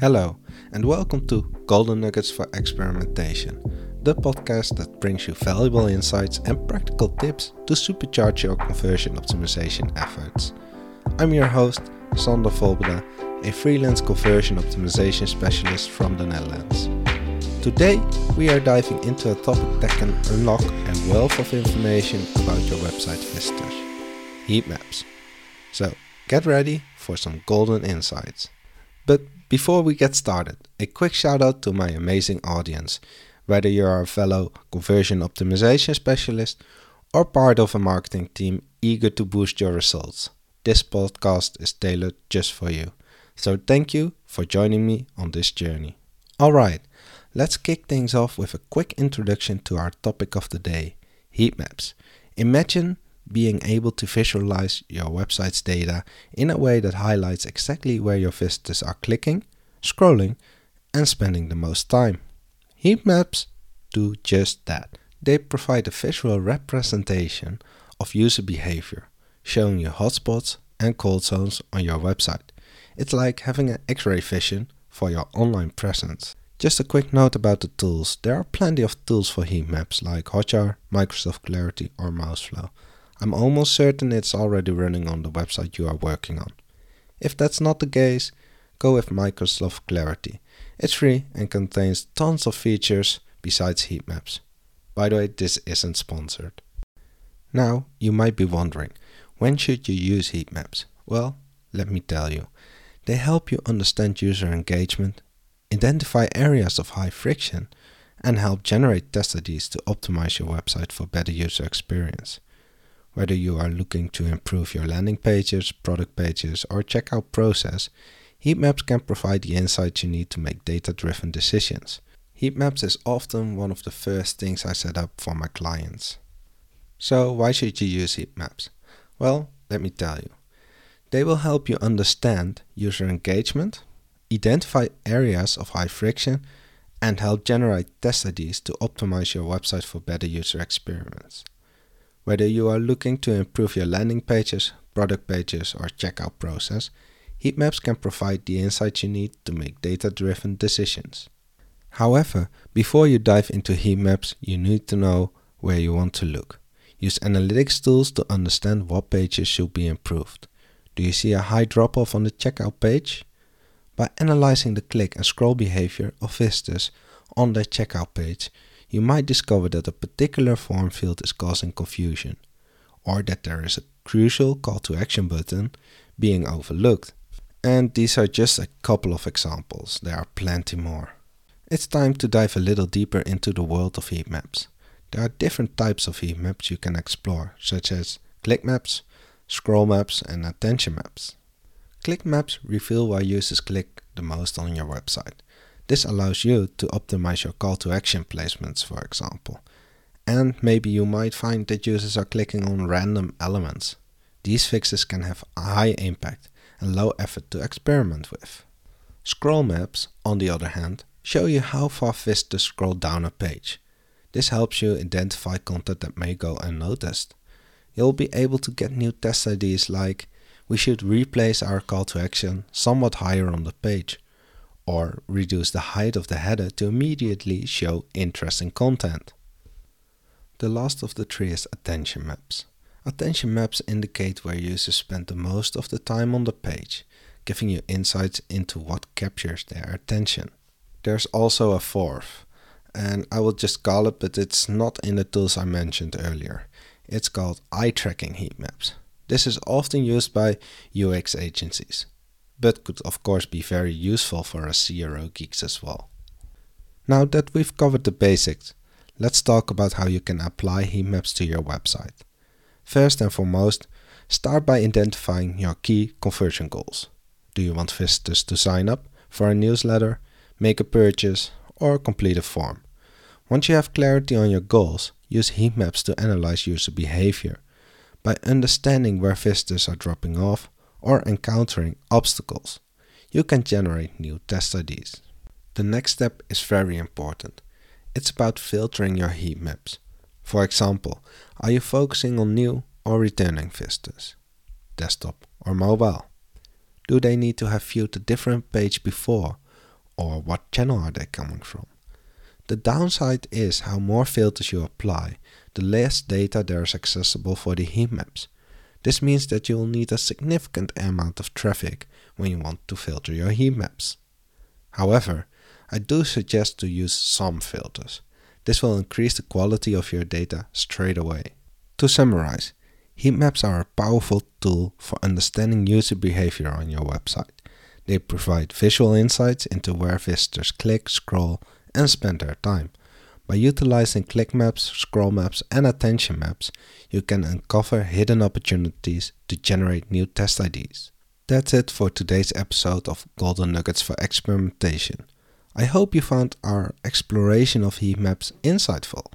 Hello, and welcome to Golden Nuggets for Experimentation, the podcast that brings you valuable insights and practical tips to supercharge your conversion optimization efforts. I'm your host, Sander Volbeda, a freelance conversion optimization specialist from the Netherlands. Today, we are diving into a topic that can unlock a wealth of information about your website visitors heat maps. So, get ready for some golden insights. But before we get started, a quick shout out to my amazing audience. Whether you're a fellow conversion optimization specialist or part of a marketing team eager to boost your results, this podcast is tailored just for you. So thank you for joining me on this journey. Alright, let's kick things off with a quick introduction to our topic of the day heat maps. Imagine being able to visualize your website's data in a way that highlights exactly where your visitors are clicking, scrolling, and spending the most time. Heat maps do just that. They provide a visual representation of user behavior, showing you hotspots and cold zones on your website. It's like having an x ray vision for your online presence. Just a quick note about the tools. There are plenty of tools for heat maps like Hotjar, Microsoft Clarity, or Mouseflow. I'm almost certain it's already running on the website you are working on. If that's not the case, go with Microsoft Clarity. It's free and contains tons of features besides heat maps. By the way, this isn't sponsored. Now, you might be wondering, when should you use heat maps? Well, let me tell you. They help you understand user engagement, identify areas of high friction, and help generate test ideas to optimize your website for better user experience. Whether you are looking to improve your landing pages, product pages, or checkout process, heat maps can provide the insights you need to make data driven decisions. Heat maps is often one of the first things I set up for my clients. So, why should you use heat maps? Well, let me tell you. They will help you understand user engagement, identify areas of high friction, and help generate test ideas to optimize your website for better user experience. Whether you are looking to improve your landing pages, product pages, or checkout process, heatmaps can provide the insights you need to make data driven decisions. However, before you dive into heatmaps, you need to know where you want to look. Use analytics tools to understand what pages should be improved. Do you see a high drop off on the checkout page? By analyzing the click and scroll behavior of visitors on their checkout page, you might discover that a particular form field is causing confusion, or that there is a crucial call to action button being overlooked. And these are just a couple of examples, there are plenty more. It's time to dive a little deeper into the world of heat maps. There are different types of heat maps you can explore, such as click maps, scroll maps, and attention maps. Click maps reveal why users click the most on your website. This allows you to optimize your call to action placements, for example. And maybe you might find that users are clicking on random elements. These fixes can have a high impact and low effort to experiment with. Scroll maps, on the other hand, show you how far visitors scroll down a page. This helps you identify content that may go unnoticed. You'll be able to get new test ideas like we should replace our call to action somewhat higher on the page or reduce the height of the header to immediately show interesting content. The last of the three is attention maps. Attention maps indicate where users spend the most of the time on the page, giving you insights into what captures their attention. There's also a fourth, and I will just call it, but it's not in the tools I mentioned earlier. It's called eye tracking heat maps. This is often used by UX agencies but could of course be very useful for us CRO geeks as well. Now that we've covered the basics, let's talk about how you can apply heat maps to your website. First and foremost, start by identifying your key conversion goals. Do you want visitors to sign up for a newsletter, make a purchase, or complete a form? Once you have clarity on your goals, use heat maps to analyze user behavior. By understanding where visitors are dropping off, or encountering obstacles, you can generate new test ideas. The next step is very important. It's about filtering your heat maps. For example, are you focusing on new or returning visitors? Desktop or mobile? Do they need to have viewed a different page before, or what channel are they coming from. The downside is how more filters you apply, the less data there is accessible for the heat maps. This means that you will need a significant amount of traffic when you want to filter your heat maps. However, I do suggest to use some filters. This will increase the quality of your data straight away. To summarize, heat maps are a powerful tool for understanding user behavior on your website. They provide visual insights into where visitors click, scroll, and spend their time. By utilizing click maps, scroll maps, and attention maps, you can uncover hidden opportunities to generate new test ideas. That's it for today's episode of Golden Nuggets for Experimentation. I hope you found our exploration of heat maps insightful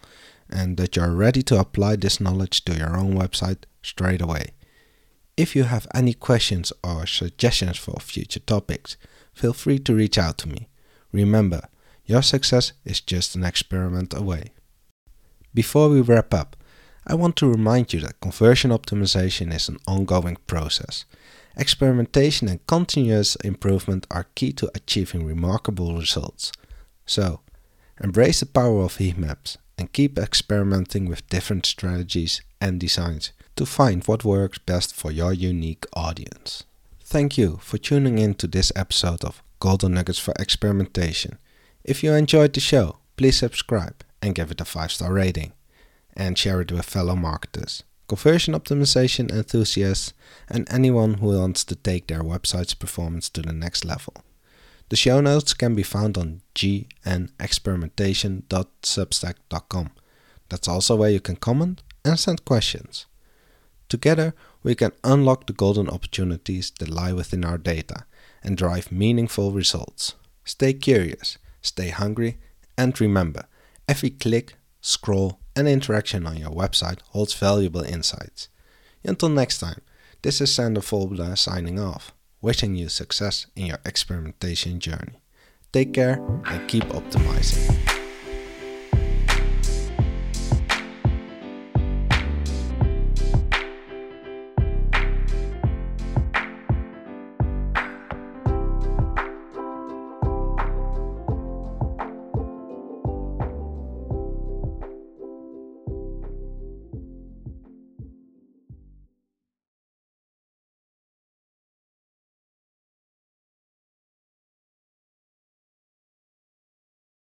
and that you are ready to apply this knowledge to your own website straight away. If you have any questions or suggestions for future topics, feel free to reach out to me. Remember, your success is just an experiment away. Before we wrap up, I want to remind you that conversion optimization is an ongoing process. Experimentation and continuous improvement are key to achieving remarkable results. So, embrace the power of heat maps and keep experimenting with different strategies and designs to find what works best for your unique audience. Thank you for tuning in to this episode of Golden Nuggets for Experimentation. If you enjoyed the show, please subscribe and give it a 5 star rating and share it with fellow marketers, conversion optimization enthusiasts, and anyone who wants to take their website's performance to the next level. The show notes can be found on gnexperimentation.substack.com. That's also where you can comment and send questions. Together, we can unlock the golden opportunities that lie within our data and drive meaningful results. Stay curious stay hungry, and remember, every click, scroll, and interaction on your website holds valuable insights. Until next time, this is Sander Volbeda signing off, wishing you success in your experimentation journey. Take care and keep optimizing.